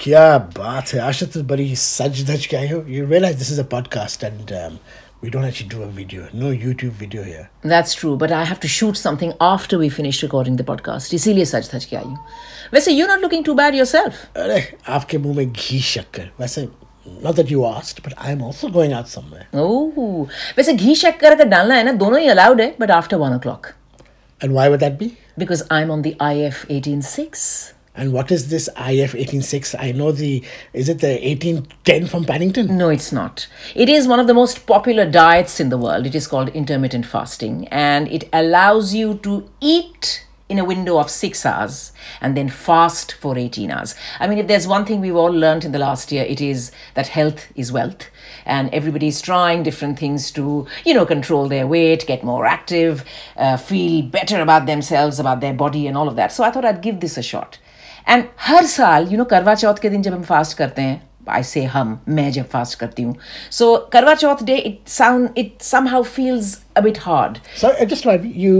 क्या बात है आशा तो बड़ी सज धज के आई हो realize this is a podcast and um, we don't actually do a video no YouTube video here That's true, but I have to shoot something after we finish recording the podcast. इसीलिए सच धज के आई हूँ वैसे you're not looking too bad yourself. अरे आपके मुँह में घी शक्कर वैसे not that you asked but I'm also going out somewhere Oh, वैसे घी शक्कर अगर डालना है ना दोनों ही allowed है but after one o'clock and why would that be because I'm on the IF 186. And what is this IF 186 I know the is it the 1810 from Paddington No, it's not. It is one of the most popular diets in the world. It is called intermittent fasting, and it allows you to eat in a window of six hours and then fast for 18 hours. I mean, if there's one thing we've all learned in the last year, it is that health is wealth. And everybody's trying different things to, you know, control their weight, get more active, uh, feel better about themselves, about their body, and all of that. So I thought I'd give this a shot. And हर साल you no करवा चौथ के दिन जब हम fast करते हैं आई से हम मैं जब फास्ट करती हूँ सो करवा Chauth day it sound it somehow feels a bit hard so uh, just like you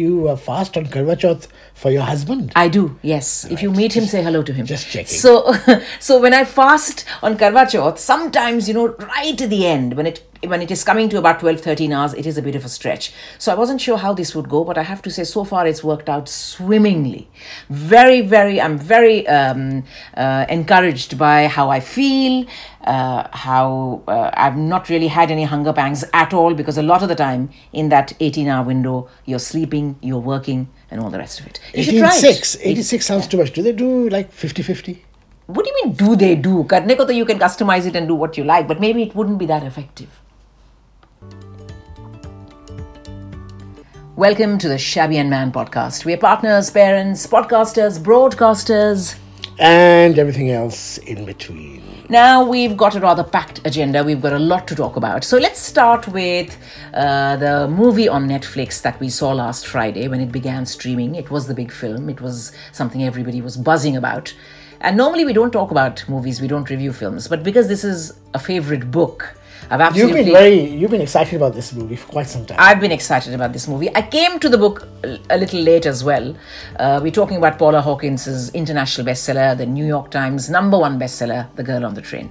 you uh, fast on Karwa Chauth for your husband I do, yes. If you meet him, say hello to him. Just checking. So, so when I fast on Karwa Chauth, sometimes you know, right at the end, when it when it is coming to about 12, 13 hours, it is a bit of a stretch. So I wasn't sure how this would go, but I have to say, so far it's worked out swimmingly. Very, very, I'm very um, uh, encouraged by how I feel. Uh, how uh, I've not really had any hunger pangs at all because a lot of the time in that 18 hour window, you're sleeping, you're working, and all the rest of it. You should try it. 86 86 sounds too much do they do like 50 50 What do you mean, do they do? Karne ko to you can customize it and do what you like, but maybe it wouldn't be that effective. Welcome to the Shabby and Man podcast. We're partners, parents, podcasters, broadcasters. and everything else in between Now we've got a rather packed agenda. We've got a lot to talk about. So let's start with uh, the movie on Netflix that we saw last Friday when it began streaming. It was the big film, it was something everybody was buzzing about. And normally we don't talk about movies, we don't review films, but because this is a favorite book, I've You've absolutely. been very you've been excited about this movie for quite some time. I've been excited about this movie. I came to the book a a little late as well. Uh, we're talking about Paula Hawkins's international bestseller, the New York Times number one bestseller, The Girl on the Train.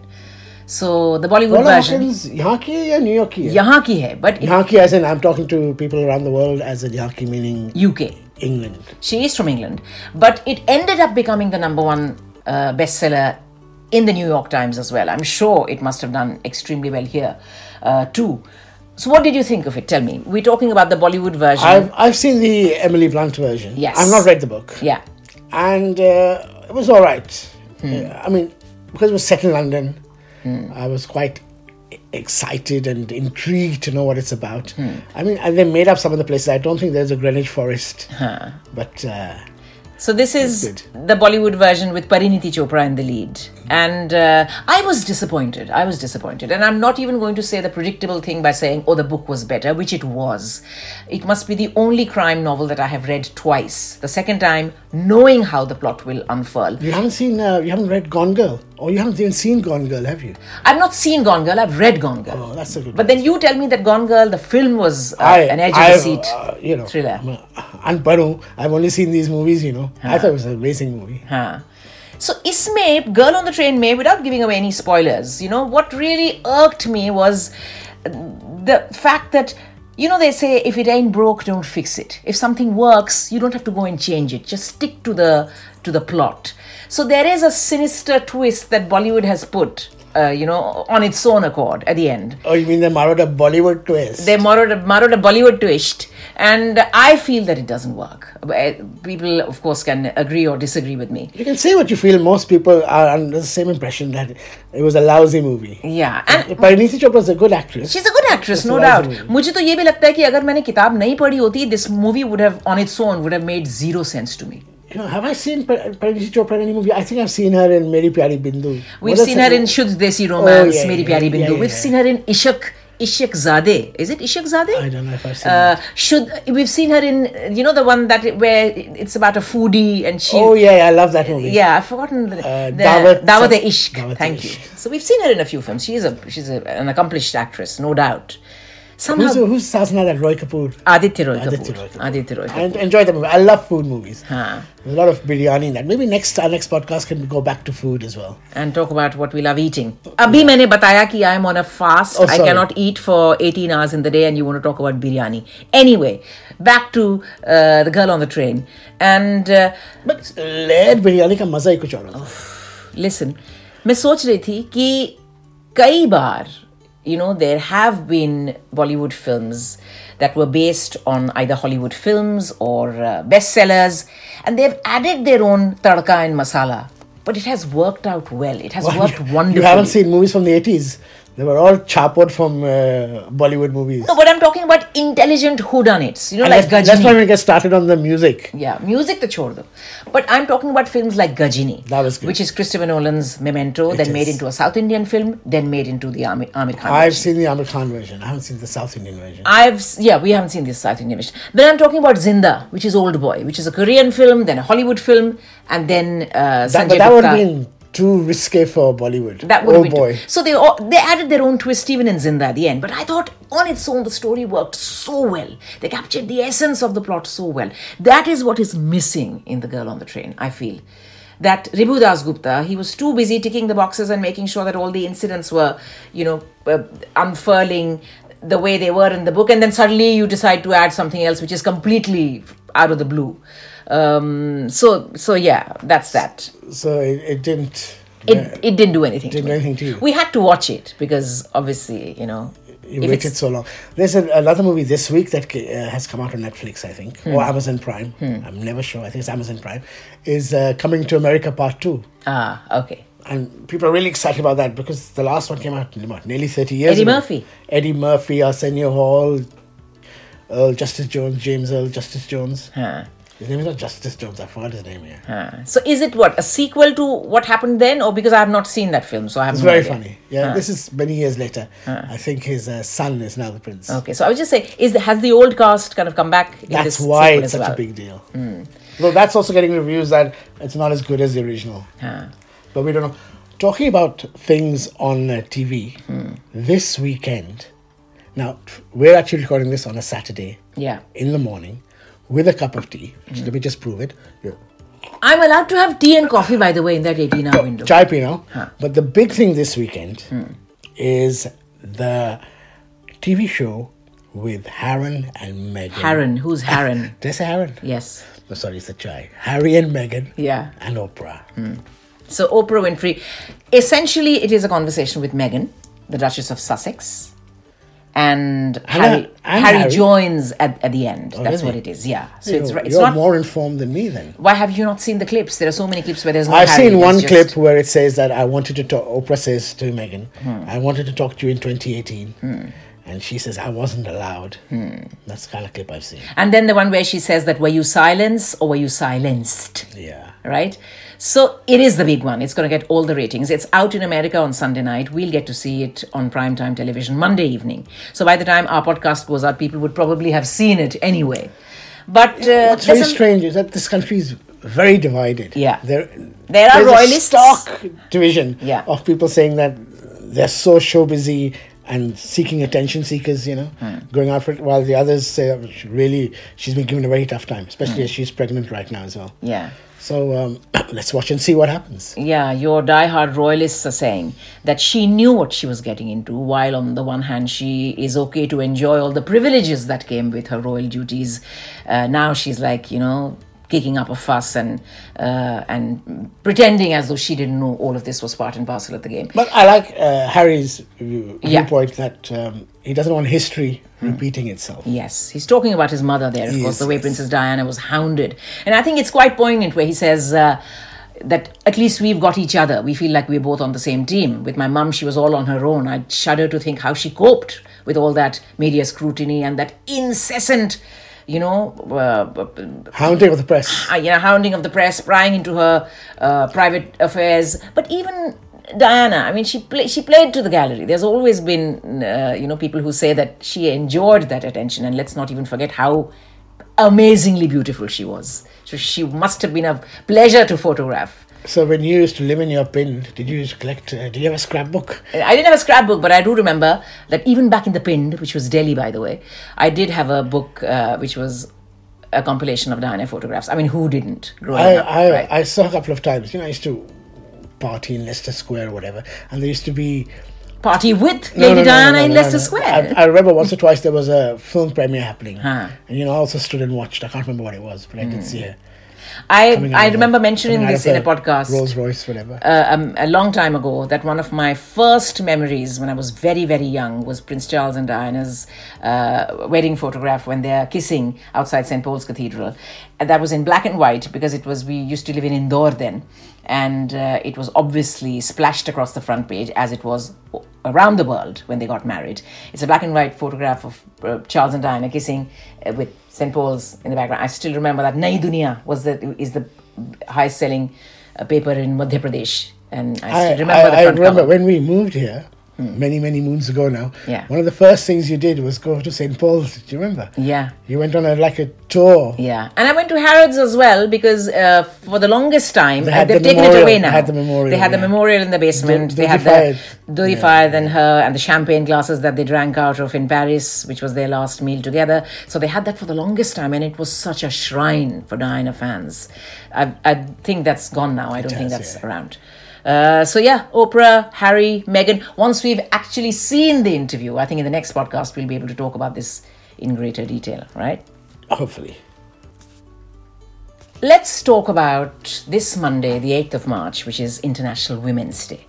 So the Bollywood Paula version Hawkins यहाँ की है या New York की है यहाँ की है, but it, यहाँ की as in I'm talking to people around the world as in यहाँ की meaning UK. England She is from England, but it ended up becoming the number one uh, bestseller in the New York Times as well. I'm sure it must have done extremely well here uh, too. So, what did you think of it? Tell me. We're talking about the Bollywood version. I've I've seen the Emily Blunt version Yes. I've not read the book yeah. and uh, it was all right. Yeah, I mean, because it was set in London, I was quite excited and intrigued to know what it's about. I mean, and they made up some of the places. I don't think there's a Greenwich Forest, but uh, So this is the Bollywood version with Parineeti Chopra in the lead, and uh, I was disappointed. I was disappointed, and I'm not even going to say the predictable thing by saying, "Oh, the book was better," which it was. It must be the only crime novel that I have read twice. The second time, knowing how the plot will unfurl. you haven't seen, uh, you haven't read Gone Girl, or you haven't even seen Gone Girl, have you? I've not seen Gone Girl. I've read Gone Girl. Oh, that's a good. But then you tell me that Gone Girl, the film was uh, I, an edge of the seat uh, you know, thriller. I'm a- and Paro. I've only seen these movies, you know. I thought it was an amazing movie. So, Isme, Girl on the Train May, without giving away any spoilers, you know, what really irked me was the fact that, you know, they say if it ain't broke, don't fix it. If something works, you don't have to go and change it. Just stick to the to the plot. So there is a sinister twist that Bollywood has put. Uh, you know, on its own accord at the end. Oh, you mean they borrowed a Bollywood twist? They borrowed a, borrowed a Bollywood twist. And I feel that it doesn't work. Uh, people, of course, can agree or disagree with me. You can say what you feel. Most people are under the same impression that it was a lousy movie. Yeah. And Parineeti Chopra is a good actress. She's a good actress, no doubt. Movie. मुझे तो ये भी लगता है कि अगर मैंने किताब नहीं पढ़ी होती, this movie would have on its own would have made zero sense to me. Have I seen Pa- Parineeti Chopra in any movie? I think I've seen her in Meri Pyari Bindu. We've seen her in Shuddh Desi Romance, yeah, Meri yeah, Pyari Bindu. yeah, We've seen her in Ishak, Ishaqzaade. Is it Ishaqzaade? I don't know if I've seen Uh, should we've seen her in you know the one that where it's about a foodie and she Oh yeah, yeah, I love that movie. yeah I've forgotten the, Uh, the Dawat- Dawat Ishq Dawat thank you so we've seen her in a few films she's a she's a, an accomplished actress no doubt Somehow, Who's, who's Sasana that Roy Kapoor? Aditya Roy Aditya Kapoor. Roy Kapoor. Aditya Roy Kapoor. I enjoy the movie. I love food movies. Huh. There's a lot of biryani in that. Maybe next our next podcast can go back to food as well. and talk about what we love eating. Abhi मैंने बताया कि I am on a fast. Oh, I sorry. cannot eat for 18 hours in the day and you want to talk about biryani. Anyway, back to uh, the girl on the train. And uh, But layered biryani का मजा ही कुछ और होता है. listen, मैं सोच रही थी कि कई बार you know there have been Bollywood films that were based on either Hollywood films or uh, bestsellers and they've added their own tadka and masala. But it has worked out well. It has worked you, wonderfully. you haven't seen movies from the 80s. They were all chapoed from uh, Bollywood movies. No, but I'm talking about intelligent whodunits. You know, And like that's, that's why we get started on the music. yeah, music the chhod do. But I'm talking about films like Ghajini. That was good. Which is Christopher Nolan's Memento, then made into a South Indian film, then made into the Aamir, Aamir Khan. I've version. seen the Aamir Khan version. I haven't seen the South Indian version. I've yeah, we haven't seen the South Indian version. Then I'm talking about Zinda, which is Old Boy, which is a Korean film, then a Hollywood film, and then uh, That, Sanjay but that would have been too risque for Bollywood. That would oh boy. So they all, they added their own twist even in Zinda at the end. But I thought on its own the story worked so well. They captured the essence of the plot so well. That is what is missing in The Girl on the Train. I feel that Ribhu Dasgupta he was too busy ticking the boxes and making sure that all the incidents were you know uh, unfurling the way they were in the book, and then suddenly you decide to add something else which is completely out of the blue. Um, so so yeah, that's that So it, it didn't. it, yeah, it didn't do anything. Didn't to do anything to you. We had to watch it because obviously, you know, you waited so long. There's a, another movie this week that uh, has come out on Netflix, I think, Hmm. or Amazon Prime. I'm never sure. I think it's Amazon Prime. Is uh, coming to America Part Two, ah okay. and people are really excited about that because the last one came out nearly 30 years Eddie ago. Murphy. Eddie Murphy, Arsenio Hall, Earl Justice Jones, James Earl Justice Jones. Huh. His name is not Justice Jones. I forgot his name here. Huh. So is it what a sequel to what happened then, or because I have not seen that film, so I have It's no very idea. funny. Yeah, this is many years later. I think his uh, son is now the prince. Okay, so I would just say, is the, has the old cast kind of come back? In That's why it's such well? a big deal. Though that's also getting reviews that it's not as good as the original. But we don't know. Talking about things on uh, TV, this weekend, now we're actually recording this on a Saturday Yeah, in the morning with a cup of tea. Actually, Let me just prove it. Yeah. I'm allowed to have tea and coffee, by the way, in that 18-hour window. Chai Pino. But the big thing this weekend hmm. is the TV show with Harren and Meghan. Harren, who's Harren? Did I say Harren? yes. No, sorry, it's a chai. Harry and Meghan. Yeah. And Oprah. Hmm. So Oprah Winfrey, essentially, it is a conversation with Meghan, the Duchess of Sussex, and Harry. and Harry, Harry. joins at, at the end. That's really? what it is. Yeah. So You're, it's. It's you're not. more informed than me then. why have you not seen the clips? There are so many clips where there's no. I've Harry, seen one just- clip where it says that I wanted to talk. Oprah says to Meghan, Hmm. "I wanted to talk to you in 2018," and she says, "I wasn't allowed." Hmm. That's the kind of clip I've seen. And then the one where she says that were you silenced or were you silenced? Yeah. right? So it is the big one. It's going to get all the ratings. It's out in America on Sunday night. We'll get to see it on primetime television Monday evening. So by the time our podcast goes out, people would probably have seen it anyway. But uh, What's very strange is that this country is very divided. Yeah. There, There are royalists. stock division Yeah. of people saying that they're so show busy and seeking attention seekers, you know, Hmm. going out for it, while the others say that she really she's been given a very tough time, especially Hmm. as she's pregnant right now as well. yeah. So um, let's watch and see what happens. Yeah, your diehard royalists are saying that she knew what she was getting into, while on the one hand, she is okay to enjoy all the privileges that came with her royal duties. Uh, now she's like, you know, kicking up a fuss and uh, and pretending as though she didn't know all of this was part and parcel of the game. But I like uh, Harry's view- Yeah. viewpoint that um, he doesn't want history repeating itself. Yes, he's talking about his mother there, of course, the way yes. Princess Diana was hounded. And I think it's quite poignant where he says uh, that at least we've got each other. We feel like we're both on the same team. With my mum, she was all on her own. I shudder to think how she coped with all that media scrutiny and that incessant, you know, uh, Hounding of the press. uh, you know, hounding of the press, prying into her uh, private affairs. But even Diana, I mean, she play, she played to the gallery. There's always been, uh, you know, people who say that she enjoyed that attention, and let's not even forget how amazingly beautiful she was. So she must have been a pleasure to photograph. So when you used to live in your pin, did you used to collect? Uh, did you have a scrapbook? I didn't have a scrapbook, but I do remember that even back in the pin, which was Delhi, by the way, I did have a book uh, which was a compilation of Diana photographs. I mean, who didn't growing I up? I, right? I saw a couple of times. You know, I used to party in Leicester Square or whatever, and there used to be Party with No, Lady no, Diana no, in Leicester. Square. I, I remember once or twice there was a film premiere happening, Huh. and you know I also stood and watched. I can't remember what it was, but I did see her. I, coming I remember mentioning this in a podcast. Rolls Royce, whatever. uh, um, a long time ago that one of my first memories when I was very, very young was Prince Charles and Diana's uh, wedding photograph when they're kissing outside St. Paul's Cathedral. And that was in black and white because it was, we used to live in Indore then. And uh, it was obviously splashed across the front page as it was around the world when they got married. It's a black and white photograph of uh, Charles and Diana kissing uh, with St. Paul's in the background. I still remember that Nai Dunia was the, is the highest selling uh, paper in Madhya Pradesh. And I I, remember I, I remember cover. when we moved here, many many moons ago now. Yeah. One of the first things you did was go to St Paul's. Do you remember? Yeah. You went on a like a tour. Yeah, and I went to Harrods as well because uh, for the longest time They had they've the taken it memorial- away they now. had the memorial, They had the yeah. memorial in the basement. Du- they had the Dodi Fayed and her and the champagne glasses that they drank out of in Paris, which was their last meal together. So they had that for the longest time, and it was such a shrine for Diana fans. I, I think that's gone now. I don't think that's yeah. around. Uh, so yeah, Oprah, Harry, Meghan. Once we've actually seen the interview, I think in the next podcast we'll be able to talk about this in greater detail, right? Hopefully. Let's talk about this Monday, the 8th of March, which is International Women's Day.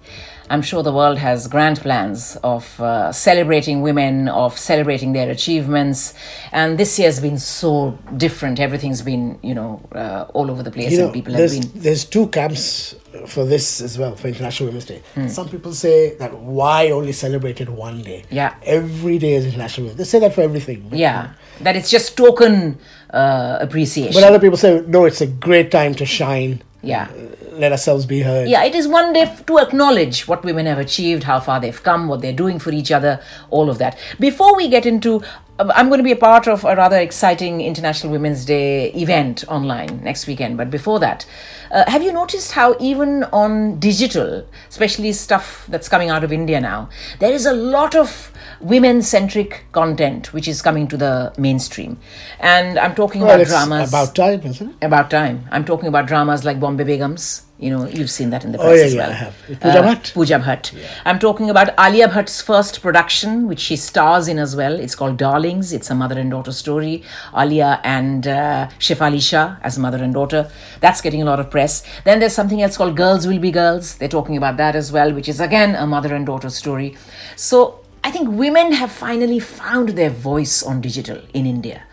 I'm sure the world has grand plans of uh, celebrating women, of celebrating their achievements, and this year's been so different. Everything's been, you know, uh, all over the place, You know, and people have been. there's two camps for this as well, for International Women's Day. Hmm. Some people say that why only celebrate it one day? Yeah. Every day is International Women's They say that for everything. Yeah, that it's just token uh, appreciation. But other people say, no, it's a great time to shine. Yeah. Let ourselves be heard. Yeah, it is one day to acknowledge what women have achieved, how far they've come, what they're doing for each other, all of that. Before we get into, um, I'm going to be a part of a rather exciting International Women's Day event online next weekend. But before that, uh, have you noticed how even on digital, especially stuff that's coming out of India now, there is a lot of women-centric content which is coming to the mainstream, and I'm talking Well, about dramas about time, isn't it? about time. I'm talking about dramas like Bombay Begums. You know, you've seen that in the Oh, press yeah, as yeah, well. I have. Pooja Bhatt? Pooja Bhatt. I'm talking about Alia Bhatt's first production, which she stars in as well. It's called Darlings. It's a mother and daughter story. Alia and uh, Shefali Shah as mother and daughter. That's getting a lot of press. Then there's something else called Girls Will Be Girls. They're talking about that as well, which is again a mother and daughter story. So I think women have finally found their voice on digital in India.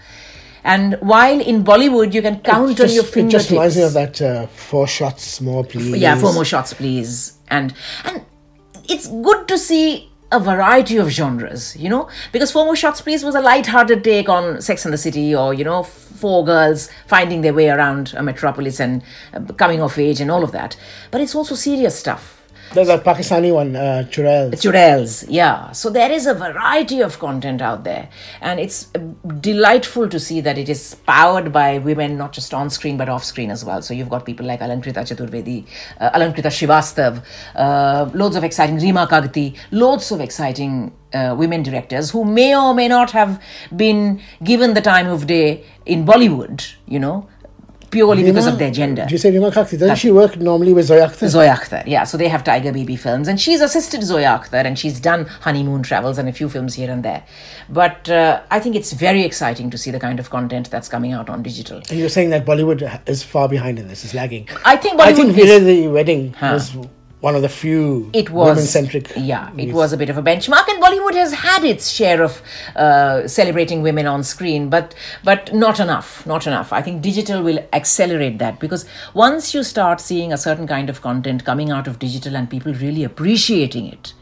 And while in Bollywood you can count on Just- your it just reminds me of that uh, four shots more, please. Yeah, four more shots, please. And and it's good to see a variety of genres, you know, because four more shots, please was a light-hearted take on Sex and the City, or you know, four girls finding their way around a metropolis and uh, coming of age and all of that. But it's also serious stuff. There's that Pakistani one, uh, Churail. Churails, yeah. So there is a variety of content out there, and it's uh, delightful to see that it is powered by women, not just on screen but off screen as well. So you've got people like Alankrita Chaturvedi, uh, Alankrita Shivastav, uh, loads of exciting Rima Kagti, loads of exciting uh, women directors who may or may not have been given the time of day in Bollywood, you know, purely because of their gender. Do you say Rima Khakti? Doesn't she work normally with Zoya Akhtar? Zoya Akhtar, yeah. So they have Tiger Baby films, and she's assisted Zoya Akhtar, and she's done honeymoon travels and a few films here and there. But uh, I think it's very exciting to see the kind of content that's coming out on digital. And you're saying that Bollywood is far behind in this, is lagging. I think I think is- the Wedding was one of the few it was women-centric. Yeah, it was a bit of a benchmark, and Bollywood has had its share of uh, celebrating women on screen, but but not enough, not enough. I think digital will accelerate that because once you start seeing a certain kind of content coming out of digital and people really appreciating it,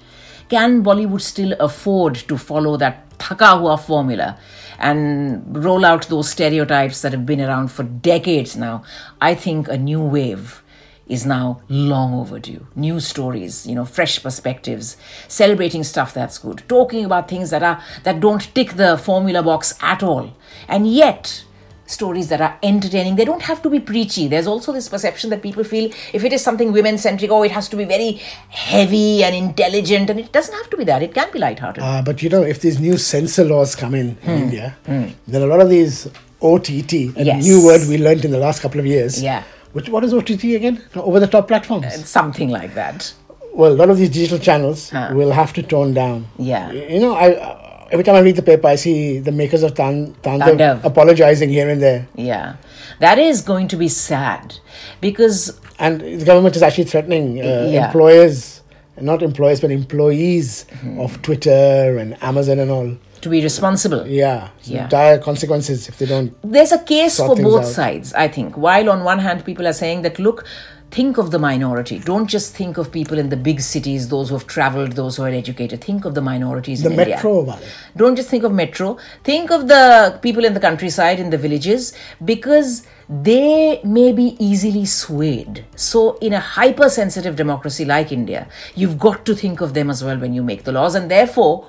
can Bollywood still afford to follow that thaka hua formula? And roll out those stereotypes that have been around for decades now. I think a new wave is now long overdue. New stories, you know, fresh perspectives, celebrating stuff that's good, talking about things that are that don't tick the formula box at all. And yet, stories that are entertaining. They don't have to be preachy. There's also this perception that people feel if it is something women centric, oh, it has to be very heavy and intelligent, and it doesn't have to be that. It can be lighthearted. Uh, but you know, if these new censor laws come in Hmm. in India, then a lot of these OTT, a Yes. new word we learned in the last couple of years. Yeah. Which what is OTT again? Over the top platforms. Something like that. well, a lot of these digital channels Huh. will have to tone down. Yeah. You know, I uh, every time I read the paper, I see the makers of Tan- Tandav apologizing here and there, Yeah. That is going to be sad because and the government is actually threatening uh, Yeah. employers, not employers, but employees Hmm. of Twitter and Amazon and all. To be responsible. Yeah, Yeah. dire consequences if they don't. there's a case for both out. sides, I think. While on one hand, people are saying that, look, think of the minority. Don't just think of people in the big cities, those who have traveled, those who are educated. Think of the minorities The in metro. Don't just think of metro. Think of the people in the countryside, in the villages, because they may be easily swayed. So, in a hypersensitive democracy like India, you've got to think of them as well when you make the laws. And therefore,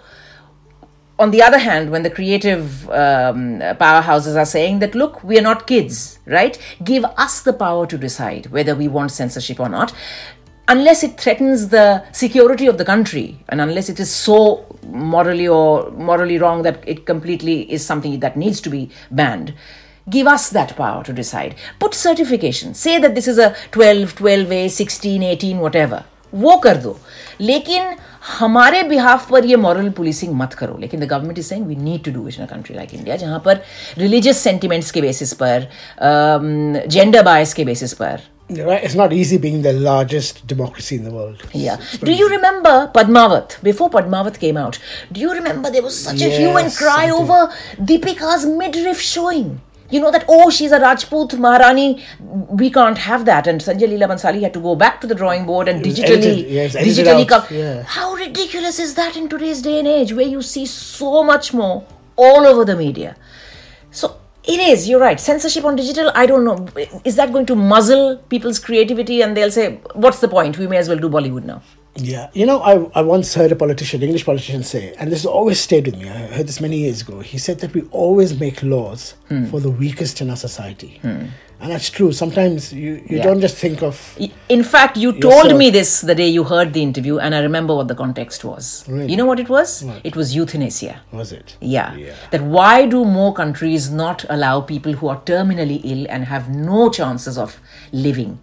on the other hand, when the creative um, powerhouses are saying that, look, we are not kids, right? Give us the power to decide whether we want censorship or not, unless it threatens the security of the country and unless it is so morally or morally wrong that it completely is something that needs to be banned give us that power to decide. Put certification. Say that this is a 12 12a 16 18 whatever. Wo kar do. Lekin हमारे behalf पर ये moral policing मत करो लेकिन the government is saying we need to do it in a country like India जहाँ पर religious sentiments के basis पर जेंडर बायस के बेसिस पर Right, it's not easy being the largest democracy in the world. Yeah. Do you remember Padmavat? Before Padmavat came out, do you remember there was such yes, a hue and cry over Deepika's midriff showing? You know that oh she's a Rajput Maharani, we can't have that. And Sanjay Leela Bhansali had to go back to the drawing board and digitally, edited, it's edited digitally out, come. yeah. How ridiculous is that in today's day and age, where you see so much more all over the media? So it is, you're right. Censorship on digital, I don't know. Is that going to muzzle people's creativity and they'll say, what's the point? We may as well do Bollywood now. Yeah, you know, I, I once heard a politician, English politician, say, and this has always stayed with me. I heard this many years ago. He said that we always make laws Hmm. for the weakest in our society, and that's true. Sometimes you, you Yeah. don't just think of In fact, you told me this the day you heard the interview, and I remember what the context was. Really? You know what it was? It was euthanasia. was it? Yeah. Yeah. That why do more countries not allow people who are terminally ill and have no chances of living?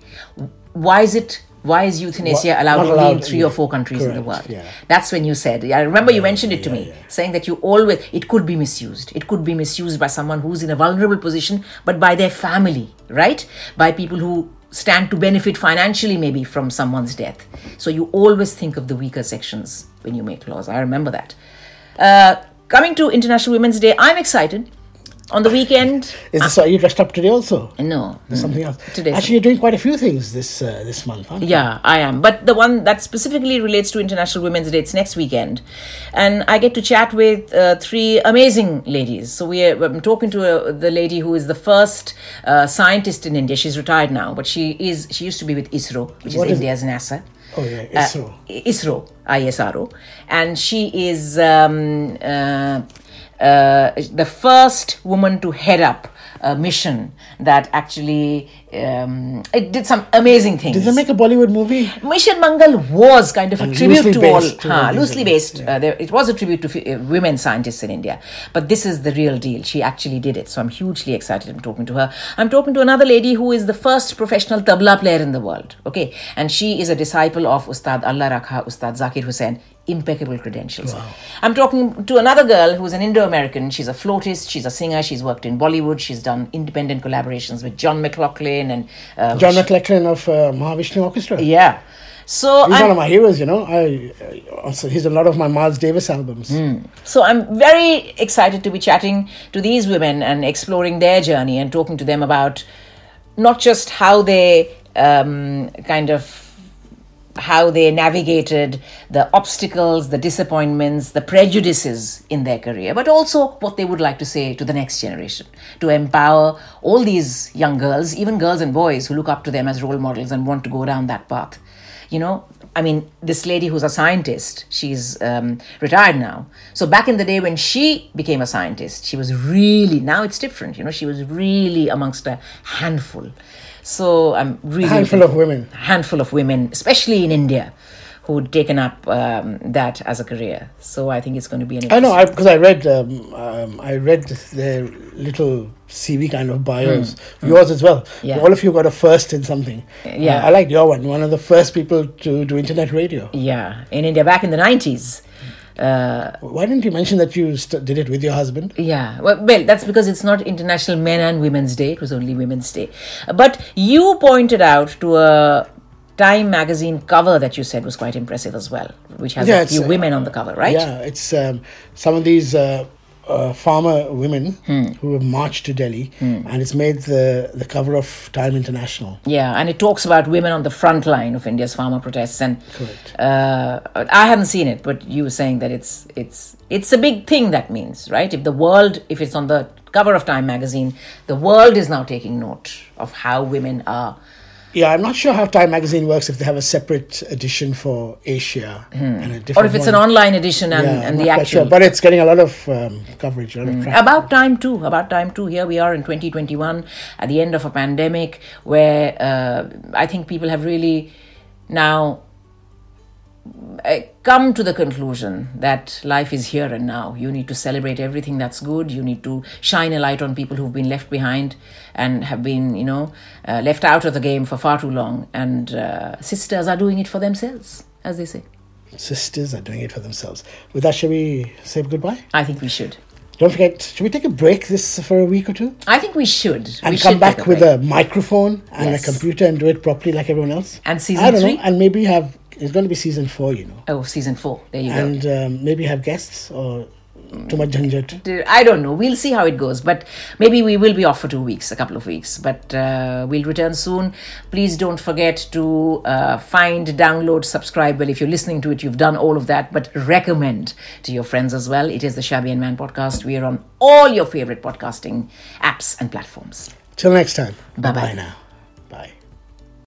Why is it? Why is euthanasia Wha- allowed not only in allowed, three or four countries in the world? yeah. That's when you said. I remember you mentioned it to me, yeah. saying that you always it could be misused. It could be misused by someone who's in a vulnerable position, but by their family, right? By people who stand to benefit financially, maybe from someone's death. So you always think of the weaker sections when you make laws. I remember that. Uh, coming to International Women's Day, I'm excited. On the weekend, Is this, are you dressed up today also? no, There's something else. Today, Actually, you're doing quite a few things this uh, this month, aren't you? Yeah, I am. But the one that specifically relates to International Women's Day, it's next weekend. And I get to chat with uh, three amazing ladies. So we are, I'm talking to uh the lady who is the first uh, scientist in India. She's retired now, but she is she used to be with ISRO, which is is- India's NASA. Oh yeah, ISRO. Uh, ISRO, ISRO, and she is um, uh, the first woman to head up a mission that actually um, it did some amazing things. Did they make a Bollywood movie? Mission Mangal was kind of a And tribute to all, to huh, loosely based. Uh, there, it was a tribute to f- uh, women scientists in India, but this is the real deal. She actually did it, so I'm hugely excited. I'm talking to her. I'm talking to another lady who is the first professional tabla player in the world. Okay, and she is a disciple of Ustad Allah Rakha, Ustad Zakir Hussain. Impeccable credentials. I'm talking to another girl who's an Indo-American. She's a flautist. She's a singer. She's worked in Bollywood. She's done independent collaborations with John McLaughlin and uh, John McLaughlin of uh, Mahavishnu Orchestra. yeah. So He's I'm- one of my heroes, you know. I uh, also he's a lot of my Miles Davis albums. So I'm very excited to be chatting to these women and exploring their journey and talking to them about not just how they um, kind of how they navigated the obstacles, the disappointments, the prejudices in their career, but also what they would like to say to the next generation to empower all these young girls, even girls and boys who look up to them as role models and want to go down that path. You know, I mean, this lady who's a scientist, she's um, retired now. So back in the day when she became a scientist, she was really, now it's different, you know, she was really amongst a handful. So I'm really. handful of women. handful of women, especially in India, who'd taken up um, that as a career. So I think it's going to be an. I know I because I read um, um, I read their little CV kind of bios, yours as well. Yeah. All of you got a first in something. Yeah. Uh, I liked your one. One of the first people to do internet radio. Yeah, in India back in the nineties. Uh, Why didn't you mention that you st- did it with your husband? yeah, well, well, that's because it's not International Men and Women's Day. It was only Women's Day. But you pointed out to a Time magazine cover that you said was quite impressive as well, which has Yeah, a few uh, women on the cover, right? Yeah, it's um, some of these uh, uh, farmer women Hmm. who have marched to Delhi, and it's made the the cover of Time International. Yeah, and it talks about women on the front line of India's farmer protests, and Correct. uh, I haven't seen it, but you were saying that it's it's it's a big thing. That means, right? If the world, if it's on the cover of Time magazine, the world is now taking note of how women are. Yeah, I'm not sure how Time Magazine works if they have a separate edition for Asia and a different Hmm. Or if it's one. an online edition and, yeah, and the actual. sure, but it's getting a lot of um, coverage, a lot of about time too about time too here we are in 2021 at the end of a pandemic where uh, i think people have really now come to the conclusion that life is here and now you need to celebrate everything that's good you need to shine a light on people who've been left behind and have been you know uh, left out of the game for far too long and uh, sisters are doing it for themselves as they say Sisters are doing it for themselves. With that, shall we say goodbye? i think we should Don't forget, should we take a break this for a week or two? i think we should And we come should back a with a microphone and Yes. a computer and do it properly like everyone else? And season I don't three? know. And maybe have, it's going to be season four, you know. oh season four there you go And um, maybe have guests or too much janjat. I don't know. We'll see how it goes. But maybe we will be off for two weeks, a couple of weeks. But uh, we'll return soon. Please don't forget to uh, find, download, subscribe. Well, if you're listening to it, you've done all of that. But recommend to your friends as well. It is the Shabby and Man podcast. We are on all your favorite podcasting apps and platforms. Till next time. Bye-bye. Bye-bye now.